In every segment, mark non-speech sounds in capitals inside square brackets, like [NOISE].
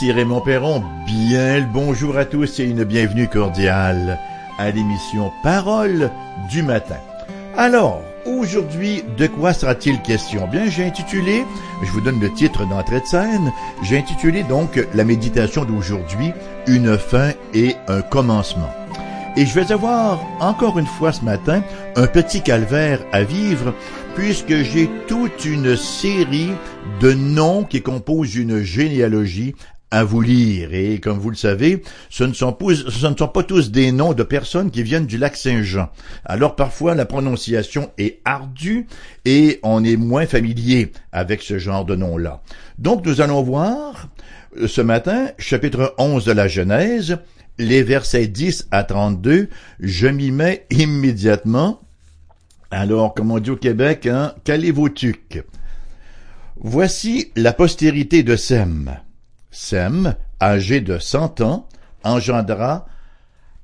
Ici Raymond Perron, bien le bonjour à tous et une bienvenue cordiale à l'émission Parole du matin. Alors, aujourd'hui, de quoi sera-t-il question? Bien, j'ai intitulé, je vous donne le titre d'entrée de scène, j'ai intitulé donc la méditation d'aujourd'hui, une fin et un commencement. Et je vais avoir encore une fois ce matin un petit calvaire à vivre puisque j'ai toute une série de noms qui composent une généalogie à vous lire. Et comme vous le savez, ce ne, sont pas, tous des noms de personnes qui viennent du lac Saint-Jean. Alors parfois la prononciation est ardue et on est moins familier avec ce genre de nom-là. Donc nous allons voir euh, ce matin, chapitre 11 de la Genèse, les versets 10 à 32. Je m'y mets immédiatement. Alors, comme on dit au Québec, hein, calez vos tucs. Voici la postérité de Sem. Sem, âgé de cent ans, engendra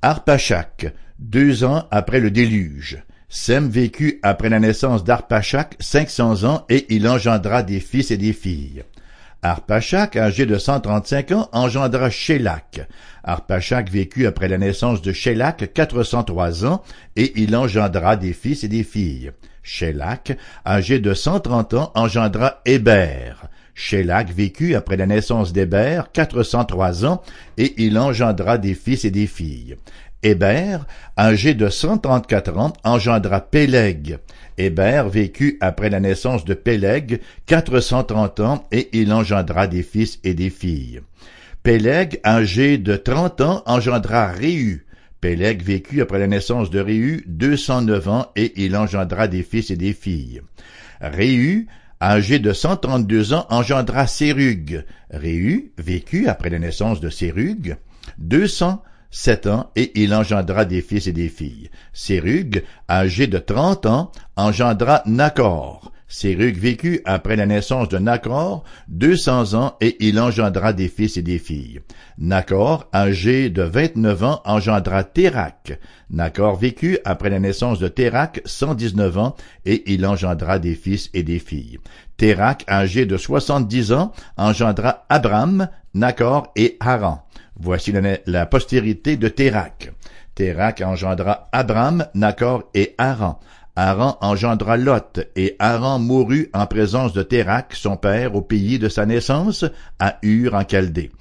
Arpachak, deux ans après le déluge. Sem vécut après la naissance d'Arpachak cinq cents ans et il engendra des fils et des filles. Arpachak, âgé de cent trente-cinq ans, engendra Shélak. Arpachak vécut après la naissance de Shélak quatre cent trois ans et il engendra des fils et des filles. Shélak, âgé de cent trente ans, engendra Héber. Shélak vécut après la naissance d'Héber quatre cent trois ans, et il engendra des fils et des filles. Héber, âgé de cent trente-quatre ans, engendra Péleg. Héber vécut après la naissance de Péleg quatre cent trente ans, et il engendra des fils et des filles. Péleg, âgé de trente ans, engendra Réu. Péleg vécut après la naissance de Réu deux cent neuf ans, et il engendra des fils et des filles. Réu, âgé de cent trente-deux ans, engendra Sérug. Réu vécut après la naissance de Sérug deux cent sept ans, et il engendra des fils et des filles. Sérug, âgé de trente ans, engendra Nacor. Vécut après la naissance de Nacor deux cents ans, et il engendra des fils et des filles. Nacor, âgé de vingt-neuf ans, engendra Térac. Nacor vécut après la naissance de Térac cent dix-neuf ans, et il engendra des fils et des filles. Térac, âgé de soixante-dix ans, engendra Abram, Nacor et Haran. Voici la, la postérité de Térac. Térac engendra Abram, Nacor et Haran. Haran engendra Lot, et Haran mourut en présence de Térac, son père, au pays de sa naissance, à Ur en Chaldée.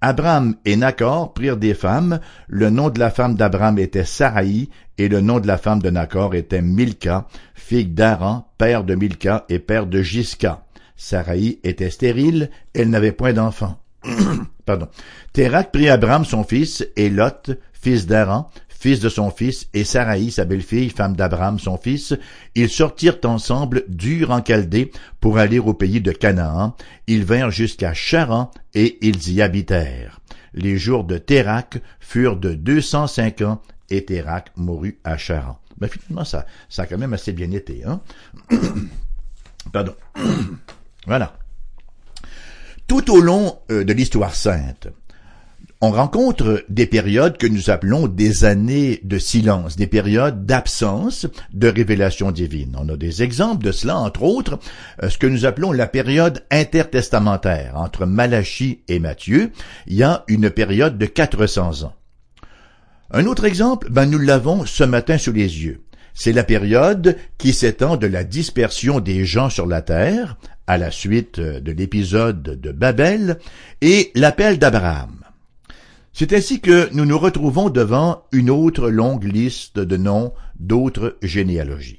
Abram et Nacor prirent des femmes. Le nom de la femme d'Abram était Saraï, et le nom de la femme de Nacor était Milka, fille d'Aran, père de Milka et père de Gisca. Saraï était stérile, elle n'avait point d'enfant. [CLEARS THROAT] Pardon. Térac prit Abram son fils, et Lot, fils d'Aran, fils de son fils, et Saraï, sa belle-fille, femme d'Abraham, son fils, ils sortirent ensemble dur en Chaldée pour aller au pays de Canaan. Ils vinrent jusqu'à Charan, et ils y habitèrent. Les jours de Térac furent de deux cent cinq ans, et Térac mourut à Charan. Ben, finalement, ça, ça a quand même assez bien été, hein? [COUGHS] Pardon. [COUGHS] voilà. Tout au long euh, de l'histoire sainte, on rencontre des périodes que nous appelons des années de silence, des périodes d'absence de révélation divine. On a des exemples de cela, entre autres, euh, ce que nous appelons la période intertestamentaire. Entre Malachie et Matthieu, il y a une période de 400 ans. Un autre exemple, ben nous l'avons ce matin sous les yeux. C'est la période qui s'étend de la dispersion des gens sur la terre, à la suite de l'épisode de Babel, et l'appel d'Abraham. C'est ainsi que nous nous retrouvons devant une autre longue liste de noms d'autres généalogies.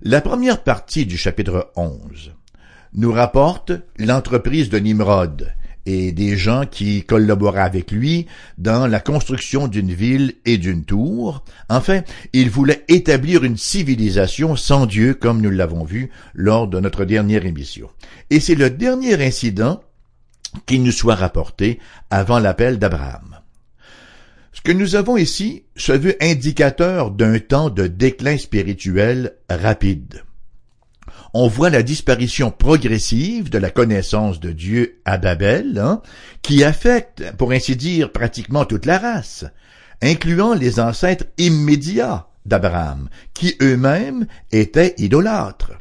La première partie du chapitre 11 nous rapporte l'entreprise de Nimrod et des gens qui collaboraient avec lui dans la construction d'une ville et d'une tour. Enfin, il voulait établir une civilisation sans Dieu comme nous l'avons vu lors de notre dernière émission. Et c'est le dernier incident qui nous soit rapporté avant l'appel d'Abraham. Ce que nous avons ici se veut indicateur d'un temps de déclin spirituel rapide. On voit la disparition progressive de la connaissance de Dieu à Babel, hein, qui affecte, pour ainsi dire, pratiquement toute la race, incluant les ancêtres immédiats d'Abraham, qui eux-mêmes étaient idolâtres.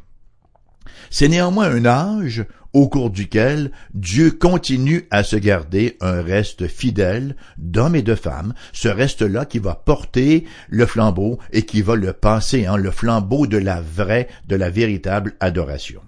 C'est néanmoins un âge au cours duquel Dieu continue à se garder un reste fidèle d'hommes et de femmes, ce reste-là qui va porter le flambeau et qui va le passer, en hein, le flambeau de la vraie, de la véritable adoration.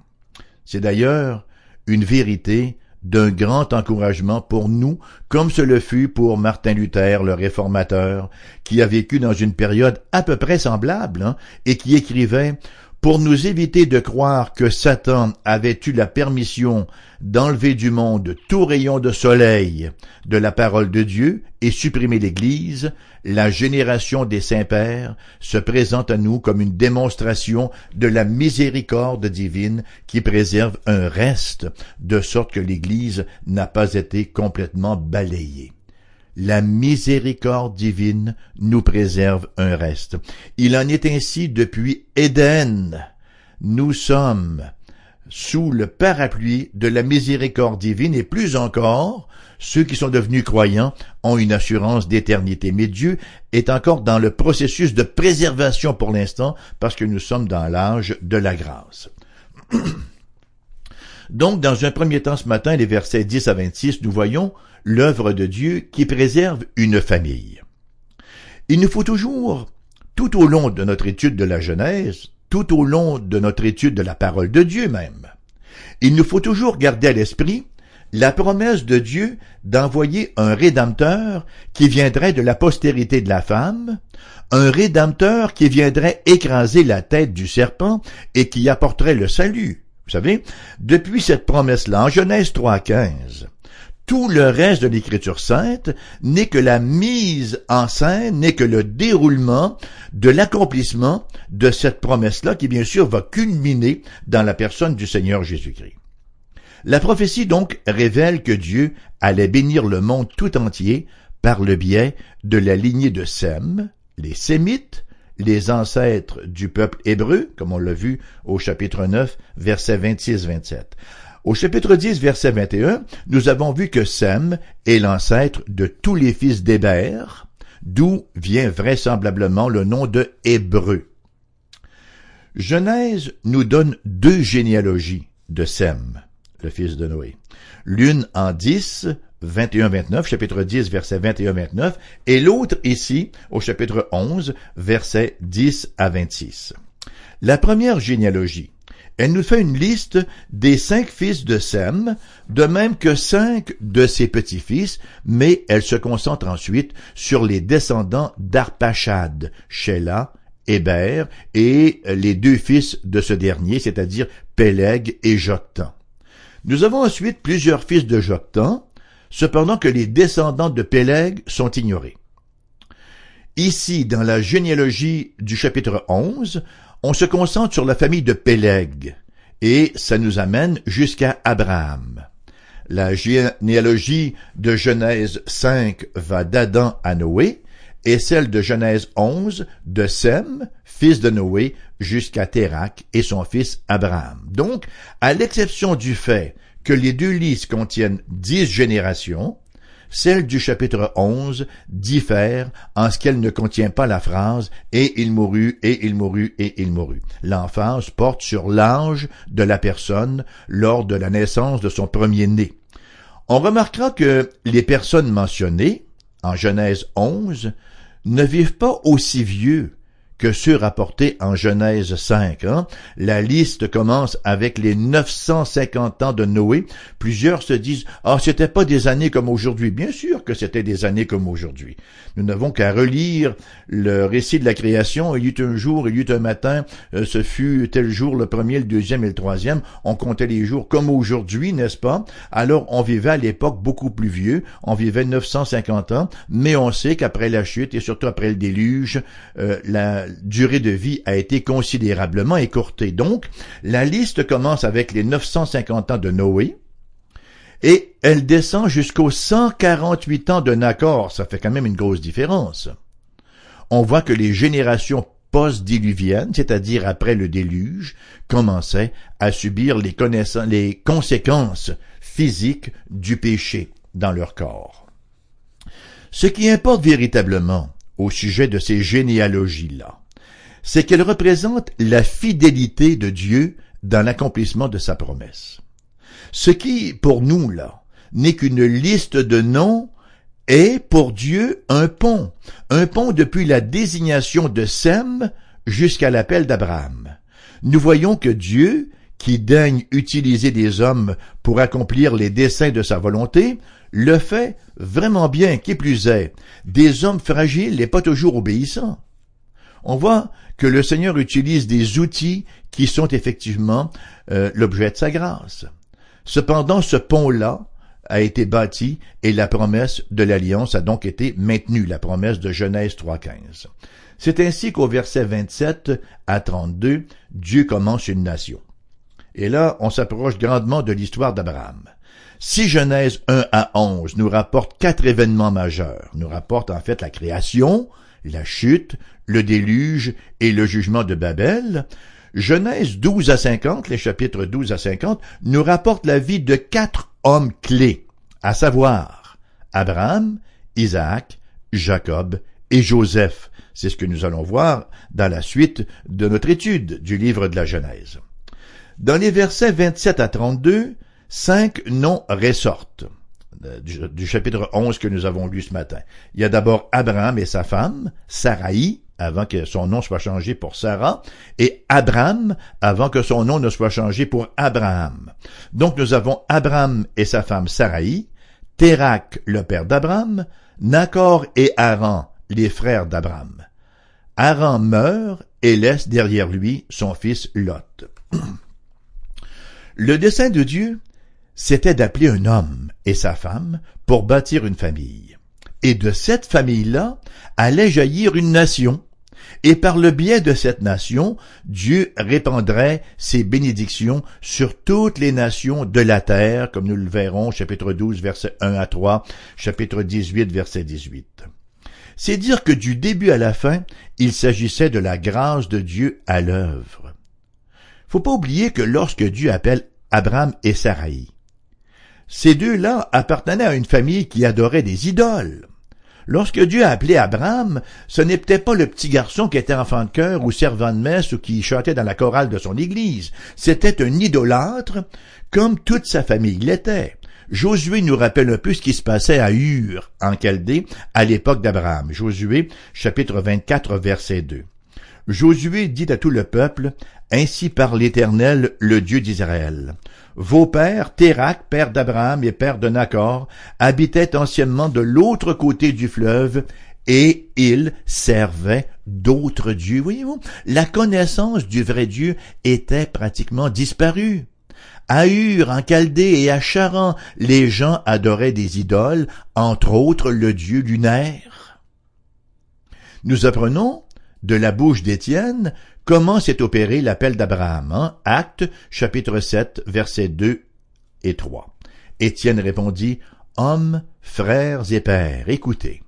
C'est d'ailleurs une vérité d'un grand encouragement pour nous, comme ce le fut pour Martin Luther, le réformateur, qui a vécu dans une période à peu près semblable, hein, et qui écrivait pour nous éviter de croire que Satan avait eu la permission d'enlever du monde tout rayon de soleil de la parole de Dieu et supprimer l'Église, la génération des saints-pères se présente à nous comme une démonstration de la miséricorde divine qui préserve un reste, de sorte que l'Église n'a pas été complètement balayée la miséricorde divine nous préserve un reste. Il en est ainsi depuis Éden. Nous sommes sous le parapluie de la miséricorde divine et plus encore, ceux qui sont devenus croyants ont une assurance d'éternité. Mais Dieu est encore dans le processus de préservation pour l'instant parce que nous sommes dans l'âge de la grâce. [CLEARS THROAT] Donc, dans un premier temps ce matin, les versets 10 à 26, nous voyons l'œuvre de Dieu qui préserve une famille. Il nous faut toujours, tout au long de notre étude de la Genèse, tout au long de notre étude de la parole de Dieu même, il nous faut toujours garder à l'esprit la promesse de Dieu d'envoyer un rédempteur qui viendrait de la postérité de la femme, un rédempteur qui viendrait écraser la tête du serpent et qui apporterait le salut. Vous savez, depuis cette promesse-là, en Genèse 3.15, tout le reste de l'Écriture sainte n'est que la mise en scène, n'est que le déroulement de l'accomplissement de cette promesse-là qui bien sûr va culminer dans la personne du Seigneur Jésus-Christ. La prophétie donc révèle que Dieu allait bénir le monde tout entier par le biais de la lignée de Sem, les Sémites, les ancêtres du peuple hébreu, comme on l'a vu au chapitre 9, versets 26-27. Au chapitre 10, verset 21, nous avons vu que Sem est l'ancêtre de tous les fils d'Héber, d'où vient vraisemblablement le nom de Hébreu. Genèse nous donne deux généalogies de Sem, le fils de Noé. L'une en 10, 21-29, chapitre 10, verset 21-29, et l'autre ici, au chapitre 11, verset 10 à 26. La première généalogie, elle nous fait une liste des cinq fils de Sem, de même que cinq de ses petits-fils, mais elle se concentre ensuite sur les descendants d'Arpachad, Sheila, Héber, et les deux fils de ce dernier, c'est-à-dire Péleg et Joctan. Nous avons ensuite plusieurs fils de Joctan, cependant que les descendants de Péleg sont ignorés. Ici, dans la généalogie du chapitre 11, on se concentre sur la famille de Péleg, et ça nous amène jusqu'à Abraham. La généalogie de Genèse 5 va d'Adam à Noé, et celle de Genèse 11 de Sem, fils de Noé, jusqu'à Térac et son fils Abraham. Donc, à l'exception du fait que les deux listes contiennent dix générations, celle du chapitre 11 diffère en ce qu'elle ne contient pas la phrase et il mourut, et il mourut, et il mourut. L'emphase porte sur l'âge de la personne lors de la naissance de son premier-né. On remarquera que les personnes mentionnées, en Genèse 11, ne vivent pas aussi vieux que ceux rapportés en Genèse 5. Hein? La liste commence avec les 950 ans de Noé. Plusieurs se disent Ah, c'était pas des années comme aujourd'hui. Bien sûr que c'était des années comme aujourd'hui. Nous n'avons qu'à relire le récit de la création. Il y eut un jour, il y eut un matin, euh, ce fut tel jour, le premier, le deuxième et le troisième. On comptait les jours comme aujourd'hui, n'est-ce pas? Alors on vivait à l'époque beaucoup plus vieux. On vivait 950 ans, mais on sait qu'après la chute et surtout après le déluge, euh, la durée de vie a été considérablement écourtée. Donc, la liste commence avec les 950 ans de Noé, et elle descend jusqu'aux 148 ans de Nacor. Ça fait quand même une grosse différence. On voit que les générations post-diluviennes, c'est-à-dire après le déluge, commençaient à subir les, les conséquences physiques du péché dans leur corps. Ce qui importe véritablement au sujet de ces généalogies-là, c'est qu'elle représente la fidélité de Dieu dans l'accomplissement de sa promesse. Ce qui, pour nous, là, n'est qu'une liste de noms est pour Dieu un pont, un pont depuis la désignation de Sem jusqu'à l'appel d'Abraham. Nous voyons que Dieu, qui daigne utiliser des hommes pour accomplir les desseins de sa volonté, le fait vraiment bien, qui plus est, des hommes fragiles et pas toujours obéissants. On voit que le Seigneur utilise des outils qui sont effectivement euh, l'objet de sa grâce. Cependant, ce pont-là a été bâti et la promesse de l'alliance a donc été maintenue, la promesse de Genèse 3.15. C'est ainsi qu'au verset 27 à 32, Dieu commence une nation. Et là, on s'approche grandement de l'histoire d'Abraham. Si Genèse 1 à 11 nous rapporte quatre événements majeurs, nous rapporte en fait la création, la chute, le déluge et le jugement de Babel, Genèse 12 à 50, les chapitres 12 à 50, nous rapportent la vie de quatre hommes clés, à savoir Abraham, Isaac, Jacob et Joseph. C'est ce que nous allons voir dans la suite de notre étude du livre de la Genèse. Dans les versets 27 à 32, cinq noms ressortent euh, du, chapitre 11 que nous avons lu ce matin. Il y a d'abord Abraham et sa femme, Sarai, avant que son nom soit changé pour Sarah, et Abraham avant que son nom ne soit changé pour Abraham. Donc nous avons Abraham et sa femme Sarai, Térak, le père d'Abraham, Nacor et Haran, les frères d'Abraham. Haran meurt et laisse derrière lui son fils Lot. [CLEARS THROAT] Le dessein de Dieu, c'était d'appeler un homme et sa femme pour bâtir une famille. Et de cette famille-là allait jaillir une nation, et par le biais de cette nation, Dieu répandrait ses bénédictions sur toutes les nations de la terre, comme nous le verrons, chapitre 12, verset 1 à 3, chapitre 18, verset 18. C'est dire que du début à la fin, il s'agissait de la grâce de Dieu à l'œuvre. Faut pas oublier que lorsque Dieu appelle Abraham et Sarai, ces deux-là appartenaient à une famille qui adorait des idoles. Lorsque Dieu a appelé Abraham, ce n'était pas le petit garçon qui était enfant de cœur ou servant de messe ou qui chantait dans la chorale de son église. C'était un idolâtre, comme toute sa famille l'était. Josué nous rappelle un peu ce qui se passait à Ur, en Chaldée, à l'époque d'Abraham. Josué, chapitre 24, verset 2. Josué dit à tout le peuple, Ainsi par l'Éternel, le Dieu d'Israël. Vos pères, Térac, père d'Abraham et père de Nacor, habitaient anciennement de l'autre côté du fleuve, et ils servaient d'autres dieux. Voyez-vous, la connaissance du vrai Dieu était pratiquement disparue. À Ur, en Chaldée et à Charan, les gens adoraient des idoles, entre autres le dieu lunaire. Nous apprenons de la bouche d'Étienne comment s'est opéré l'appel d'Abraham. Hein? Acte chapitre 7 versets 2 et 3. Étienne répondit, Hommes, frères et pères, écoutez.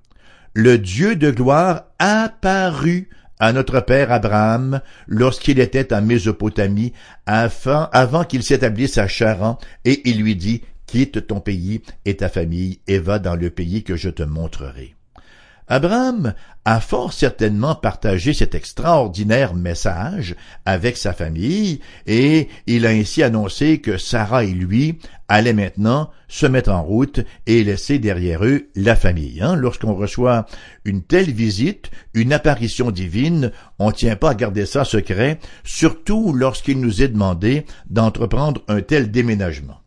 Le Dieu de gloire apparut à notre père Abraham lorsqu'il était en Mésopotamie, avant, avant qu'il s'établisse à Charan, et il lui dit, Quitte ton pays et ta famille et va dans le pays que je te montrerai. Abraham a fort certainement partagé cet extraordinaire message avec sa famille et il a ainsi annoncé que Sarah et lui allaient maintenant se mettre en route et laisser derrière eux la famille. Hein. Lorsqu'on reçoit une telle visite, une apparition divine, on ne tient pas à garder ça secret, surtout lorsqu'il nous est demandé d'entreprendre un tel déménagement.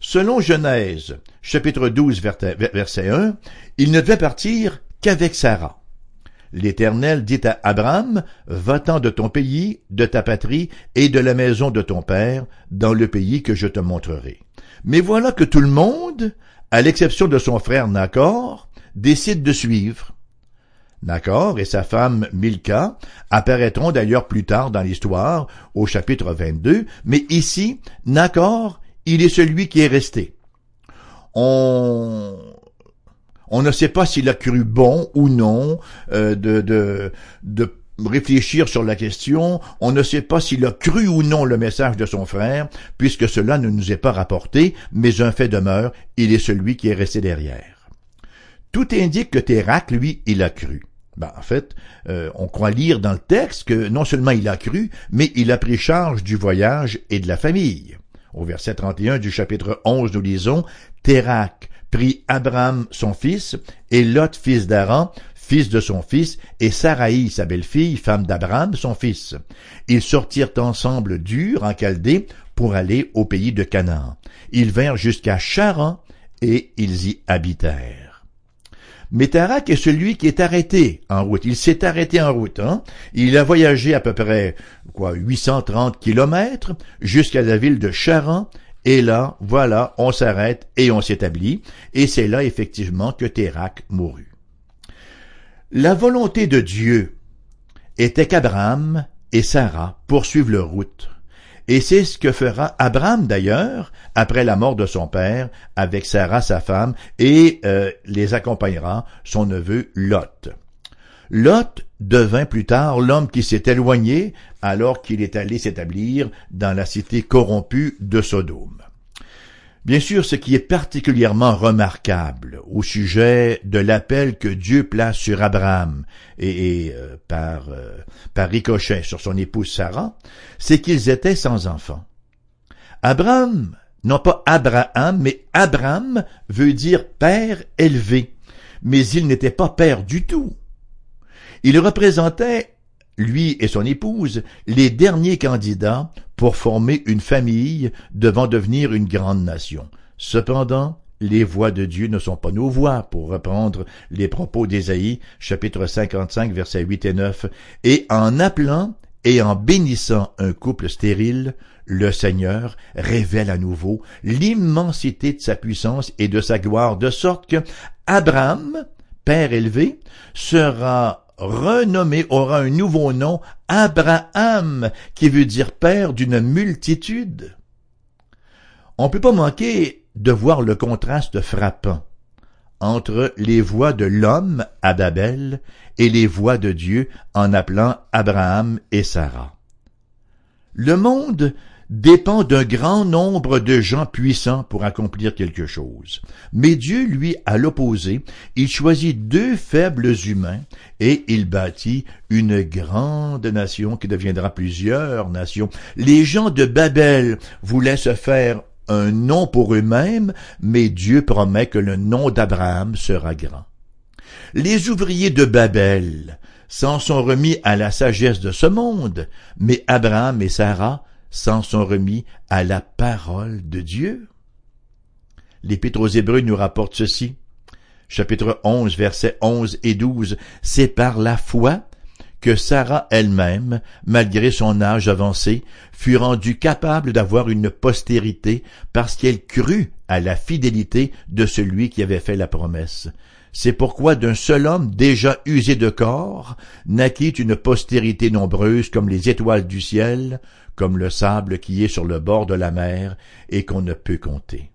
Selon Genèse, chapitre 12, verset 1, il ne devait partir qu'avec Sarah. L'Éternel dit à Abraham, Va-t'en de ton pays, de ta patrie et de la maison de ton père, dans le pays que je te montrerai. Mais voilà que tout le monde, à l'exception de son frère Nacor, décide de suivre. Nacor et sa femme Milka apparaîtront d'ailleurs plus tard dans l'histoire, au chapitre 22, mais ici, Nacor, il est celui qui est resté. On on ne sait pas s'il a cru bon ou non euh, de, de, de réfléchir sur la question, on ne sait pas s'il a cru ou non le message de son frère, puisque cela ne nous est pas rapporté, mais un fait demeure, il est celui qui est resté derrière. Tout indique que Térac, lui, il a cru. Ben, en fait, euh, on croit lire dans le texte que non seulement il a cru, mais il a pris charge du voyage et de la famille. Au verset 31 du chapitre 11, nous lisons, Térac prit Abraham son fils, et Lot fils d'Aran, fils de son fils, et Saraï sa belle-fille, femme d'Abraham son fils. Ils sortirent ensemble d'Ur en Chaldée pour aller au pays de Canaan. Ils vinrent jusqu'à Charan, et ils y habitèrent. Métarac est celui qui est arrêté en route. Il s'est arrêté en route. Hein? Il a voyagé à peu près quoi 830 kilomètres jusqu'à la ville de Charan. Et là, voilà, on s'arrête et on s'établit. Et c'est là effectivement que Térac mourut. La volonté de Dieu était qu'Abraham et Sarah poursuivent leur route. Et c'est ce que fera Abraham d'ailleurs après la mort de son père avec Sarah sa femme et euh, les accompagnera son neveu Lot. Lot devint plus tard l'homme qui s'est éloigné alors qu'il est allé s'établir dans la cité corrompue de Sodome. Bien sûr, ce qui est particulièrement remarquable au sujet de l'appel que Dieu place sur Abraham et, euh, par, euh, par ricochet sur son épouse Sarah, c'est qu'ils étaient sans enfants. Abraham, non pas Abraham, mais Abraham veut dire père élevé, mais il n'était pas père du tout. Il représentait lui et son épouse, les derniers candidats pour former une famille devant devenir une grande nation. Cependant, les voix de Dieu ne sont pas nos voix, pour reprendre les propos d'Ésaïe, chapitre 55, versets 8 et 9, et en appelant et en bénissant un couple stérile, le Seigneur révèle à nouveau l'immensité de sa puissance et de sa gloire, de sorte que Abraham, père élevé, sera renommé aura un nouveau nom, Abraham, qui veut dire père d'une multitude. On ne peut pas manquer de voir le contraste frappant entre les voix de l'homme à Babel et les voix de Dieu en appelant Abraham et Sarah. Le monde dépend d'un grand nombre de gens puissants pour accomplir quelque chose. Mais Dieu, lui, à l'opposé, il choisit deux faibles humains et il bâtit une grande nation qui deviendra plusieurs nations. Les gens de Babel voulaient se faire un nom pour eux-mêmes, mais Dieu promet que le nom d'Abraham sera grand. Les ouvriers de Babel s'en sont remis à la sagesse de ce monde, mais Abraham et Sarah s'en sont remis à la parole de Dieu. L'Épître aux Hébreux nous rapporte ceci. Chapitre 11, versets 11 et 12. C'est par la foi que Sarah elle-même, malgré son âge avancé, fut rendue capable d'avoir une postérité parce qu'elle crut à la fidélité de celui qui avait fait la promesse. C'est pourquoi d'un seul homme déjà usé de corps naquit une postérité nombreuse comme les étoiles du ciel, comme le sable qui est sur le bord de la mer et qu'on ne peut compter.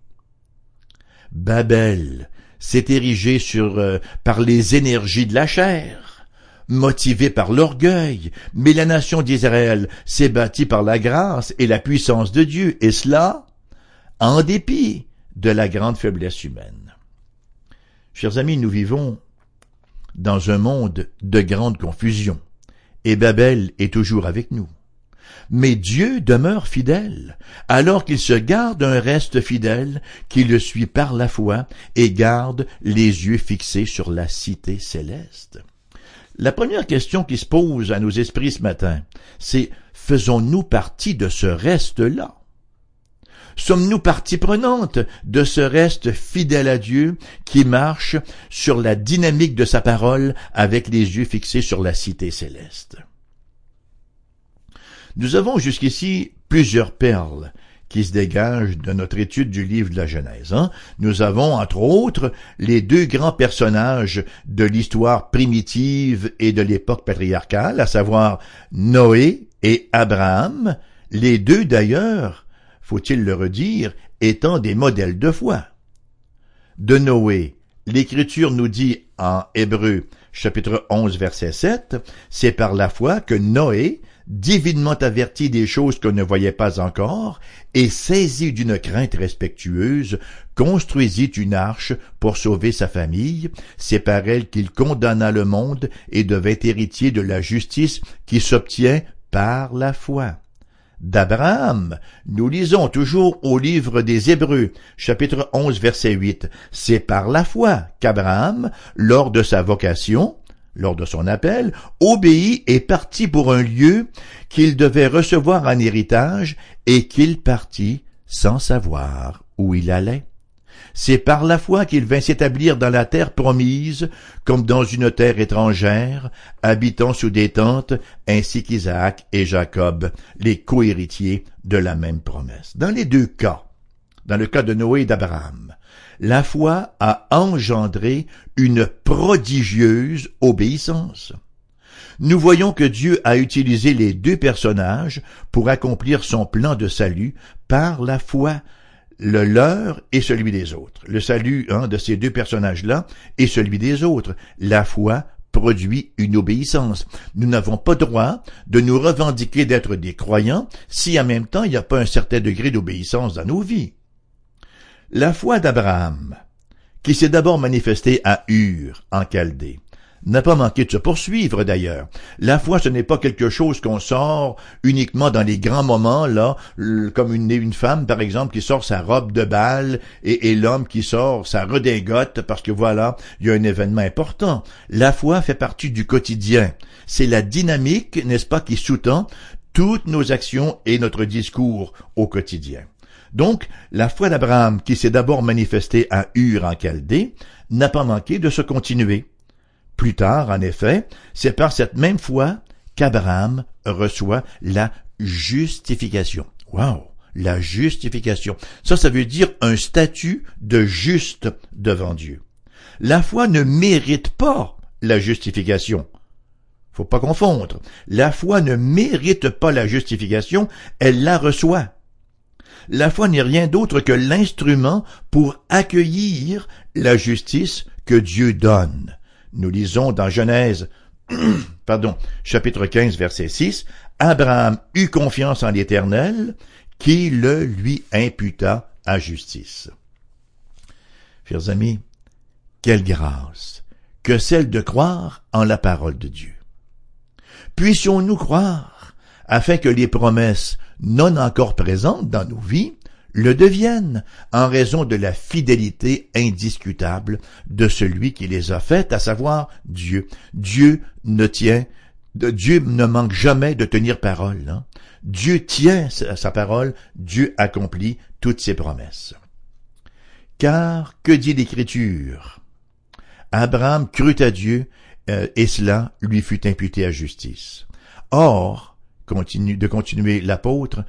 Babel s'est érigé sur euh, par les énergies de la chair, motivé par l'orgueil, mais la nation d'Israël s'est bâtie par la grâce et la puissance de Dieu, et cela en dépit de la grande faiblesse humaine. Chers amis, nous vivons dans un monde de grande confusion, et Babel est toujours avec nous mais Dieu demeure fidèle, alors qu'il se garde un reste fidèle qui le suit par la foi et garde les yeux fixés sur la cité céleste. La première question qui se pose à nos esprits ce matin, c'est faisons-nous partie de ce reste-là? Sommes-nous partie prenante de ce reste fidèle à Dieu qui marche sur la dynamique de sa parole avec les yeux fixés sur la cité céleste? Nous avons jusqu'ici plusieurs perles qui se dégagent de notre étude du livre de la Genèse. Hein. Nous avons, entre autres, les deux grands personnages de l'histoire primitive et de l'époque patriarcale, à savoir Noé et Abraham, les deux d'ailleurs, faut-il le redire, étant des modèles de foi. De Noé, l'Écriture nous dit en Hébreu chapitre 11 verset 7, c'est par la foi que Noé divinement averti des choses qu'on ne voyait pas encore, et saisi d'une crainte respectueuse, construisit une arche pour sauver sa famille. C'est par elle qu'il condamna le monde et devait héritier de la justice qui s'obtient par la foi d'Abraham. Nous lisons toujours au livre des Hébreux, chapitre 11, verset 8. C'est par la foi qu'Abraham, lors de sa vocation, lors de son appel, obéit et partit pour un lieu qu'il devait recevoir en héritage et qu'il partit sans savoir où il allait. C'est par la foi qu'il vint s'établir dans la terre promise, comme dans une terre étrangère, habitant sous des tentes, ainsi qu'Isaac et Jacob, les cohéritiers de la même promesse. Dans les deux cas, dans le cas de Noé et d'Abraham, la foi a engendré une prodigieuse obéissance. Nous voyons que Dieu a utilisé les deux personnages pour accomplir son plan de salut par la foi, le leur et celui des autres. Le salut hein, de ces deux personnages-là et celui des autres. La foi produit une obéissance. Nous n'avons pas droit de nous revendiquer d'être des croyants si en même temps il n'y a pas un certain degré d'obéissance dans nos vies. La foi d'Abraham, qui s'est d'abord manifestée à Ur, en Chaldée, n'a pas manqué de se poursuivre d'ailleurs. La foi, ce n'est pas quelque chose qu'on sort uniquement dans les grands moments, là, comme une, une femme, par exemple, qui sort sa robe de bal et, l'homme qui sort sa redingote parce que voilà, il y a un événement important. La foi fait partie du quotidien. C'est la dynamique, n'est-ce pas, qui sous-tend toutes nos actions et notre discours au quotidien. Donc, la foi d'Abraham, qui s'est d'abord manifestée à Ur en Chaldée, n'a pas manqué de se continuer. Plus tard, en effet, c'est par cette même foi qu'Abraham reçoit la justification. Wow! La justification. Ça, ça veut dire un statut de juste devant Dieu. La foi ne mérite pas la justification. Faut pas confondre. La foi ne mérite pas la justification, elle la reçoit. La foi n'est rien d'autre que l'instrument pour accueillir la justice que Dieu donne. Nous lisons dans Genèse, [CLEARS THROAT] pardon, chapitre 15, verset 6, Abraham eut confiance en l'Éternel, qui le lui imputa à justice. Chers amis, quelle grâce que celle de croire en la parole de Dieu. Puissions-nous croire afin que les promesses non encore présentes dans nos vies le deviennent en raison de la fidélité indiscutable de celui qui les a faites, à savoir Dieu. Dieu ne tient, Dieu ne manque jamais de tenir parole. Hein. Dieu tient sa parole, Dieu accomplit toutes ses promesses. Car que dit l'Écriture? Abraham crut à Dieu euh, et cela lui fut imputé à justice. Or, continue, de continuer l'apôtre,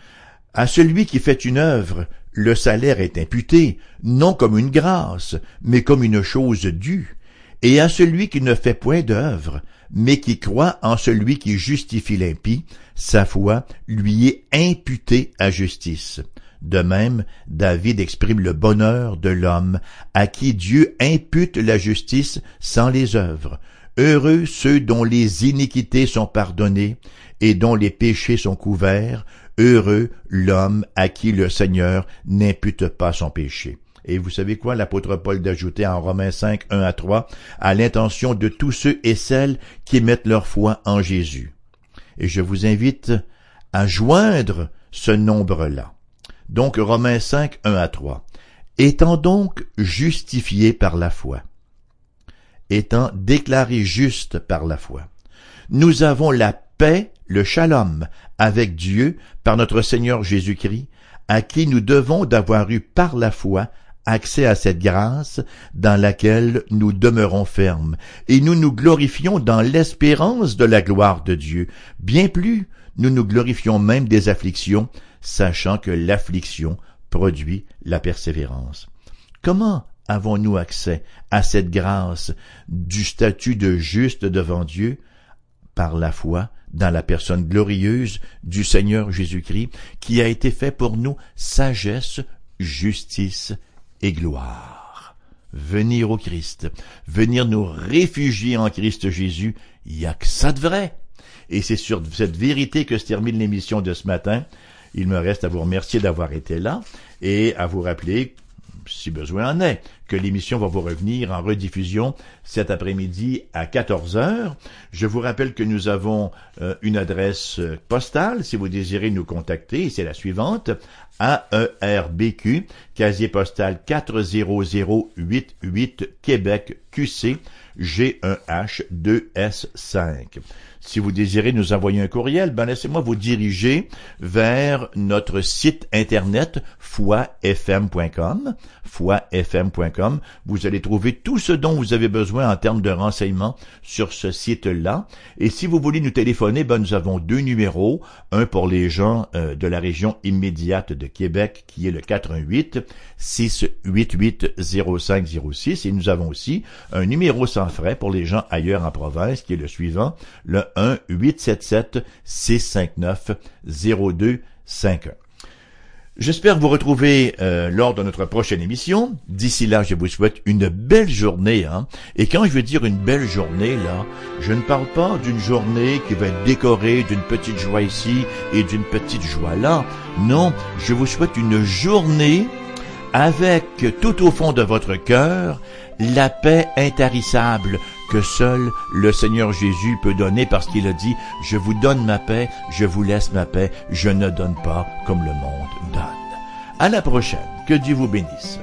à celui qui fait une œuvre, le salaire est imputé, non comme une grâce, mais comme une chose due. Et à celui qui ne fait point d'œuvre, mais qui croit en celui qui justifie l'impie, sa foi lui est imputée à justice. De même, David exprime le bonheur de l'homme à qui Dieu impute la justice sans les œuvres. Heureux ceux dont les iniquités sont pardonnées et dont les péchés sont couverts, Heureux l'homme à qui le Seigneur n'impute pas son péché. Et vous savez quoi, l'apôtre Paul d'ajouter en Romains 5, 1 à 3, à l'intention de tous ceux et celles qui mettent leur foi en Jésus. Et je vous invite à joindre ce nombre-là. Donc Romains 5, 1 à 3. Étant donc justifiés par la foi, étant déclarés justes par la foi, nous avons la paix le shalom avec Dieu par notre Seigneur Jésus-Christ, à qui nous devons d'avoir eu par la foi accès à cette grâce dans laquelle nous demeurons fermes, et nous nous glorifions dans l'espérance de la gloire de Dieu. Bien plus, nous nous glorifions même des afflictions, sachant que l'affliction produit la persévérance. Comment avons-nous accès à cette grâce du statut de juste devant Dieu? Par la foi dans la personne glorieuse du Seigneur Jésus-Christ, qui a été fait pour nous sagesse, justice et gloire. Venir au Christ, venir nous réfugier en Christ Jésus, il y a que ça de vrai. Et c'est sur cette vérité que se termine l'émission de ce matin. Il me reste à vous remercier d'avoir été là et à vous rappeler si besoin en est, que l'émission va vous revenir en rediffusion cet après-midi à 14 heures. Je vous rappelle que nous avons euh, une adresse euh, postale si vous désirez nous contacter, c'est la suivante, AERBQ, casier postal 40088 Québec QC G1H 2S5. Si vous désirez nous envoyer un courriel, ben laissez-moi vous diriger vers notre site internet foifm.com, foifm.com. Vous allez trouver tout ce dont vous avez besoin en termes de renseignements sur ce site-là. Et si vous voulez nous téléphoner, ben nous avons deux numéros, un pour les gens euh, de la région immédiate de Québec qui est le 418 688 0506 et nous avons aussi un numéro sans frais pour les gens ailleurs en province qui est le suivant, le 1 877 659 0251. J'espère vous retrouver euh, lors de notre prochaine émission. D'ici là, je vous souhaite une belle journée. Hein? Et quand je veux dire une belle journée, là, je ne parle pas d'une journée qui va être décorée d'une petite joie ici et d'une petite joie là. Non, je vous souhaite une journée avec tout au fond de votre cœur la paix intarissable que seul le Seigneur Jésus peut donner parce qu'il a dit, je vous donne ma paix, je vous laisse ma paix, je ne donne pas comme le monde donne. À la prochaine. Que Dieu vous bénisse.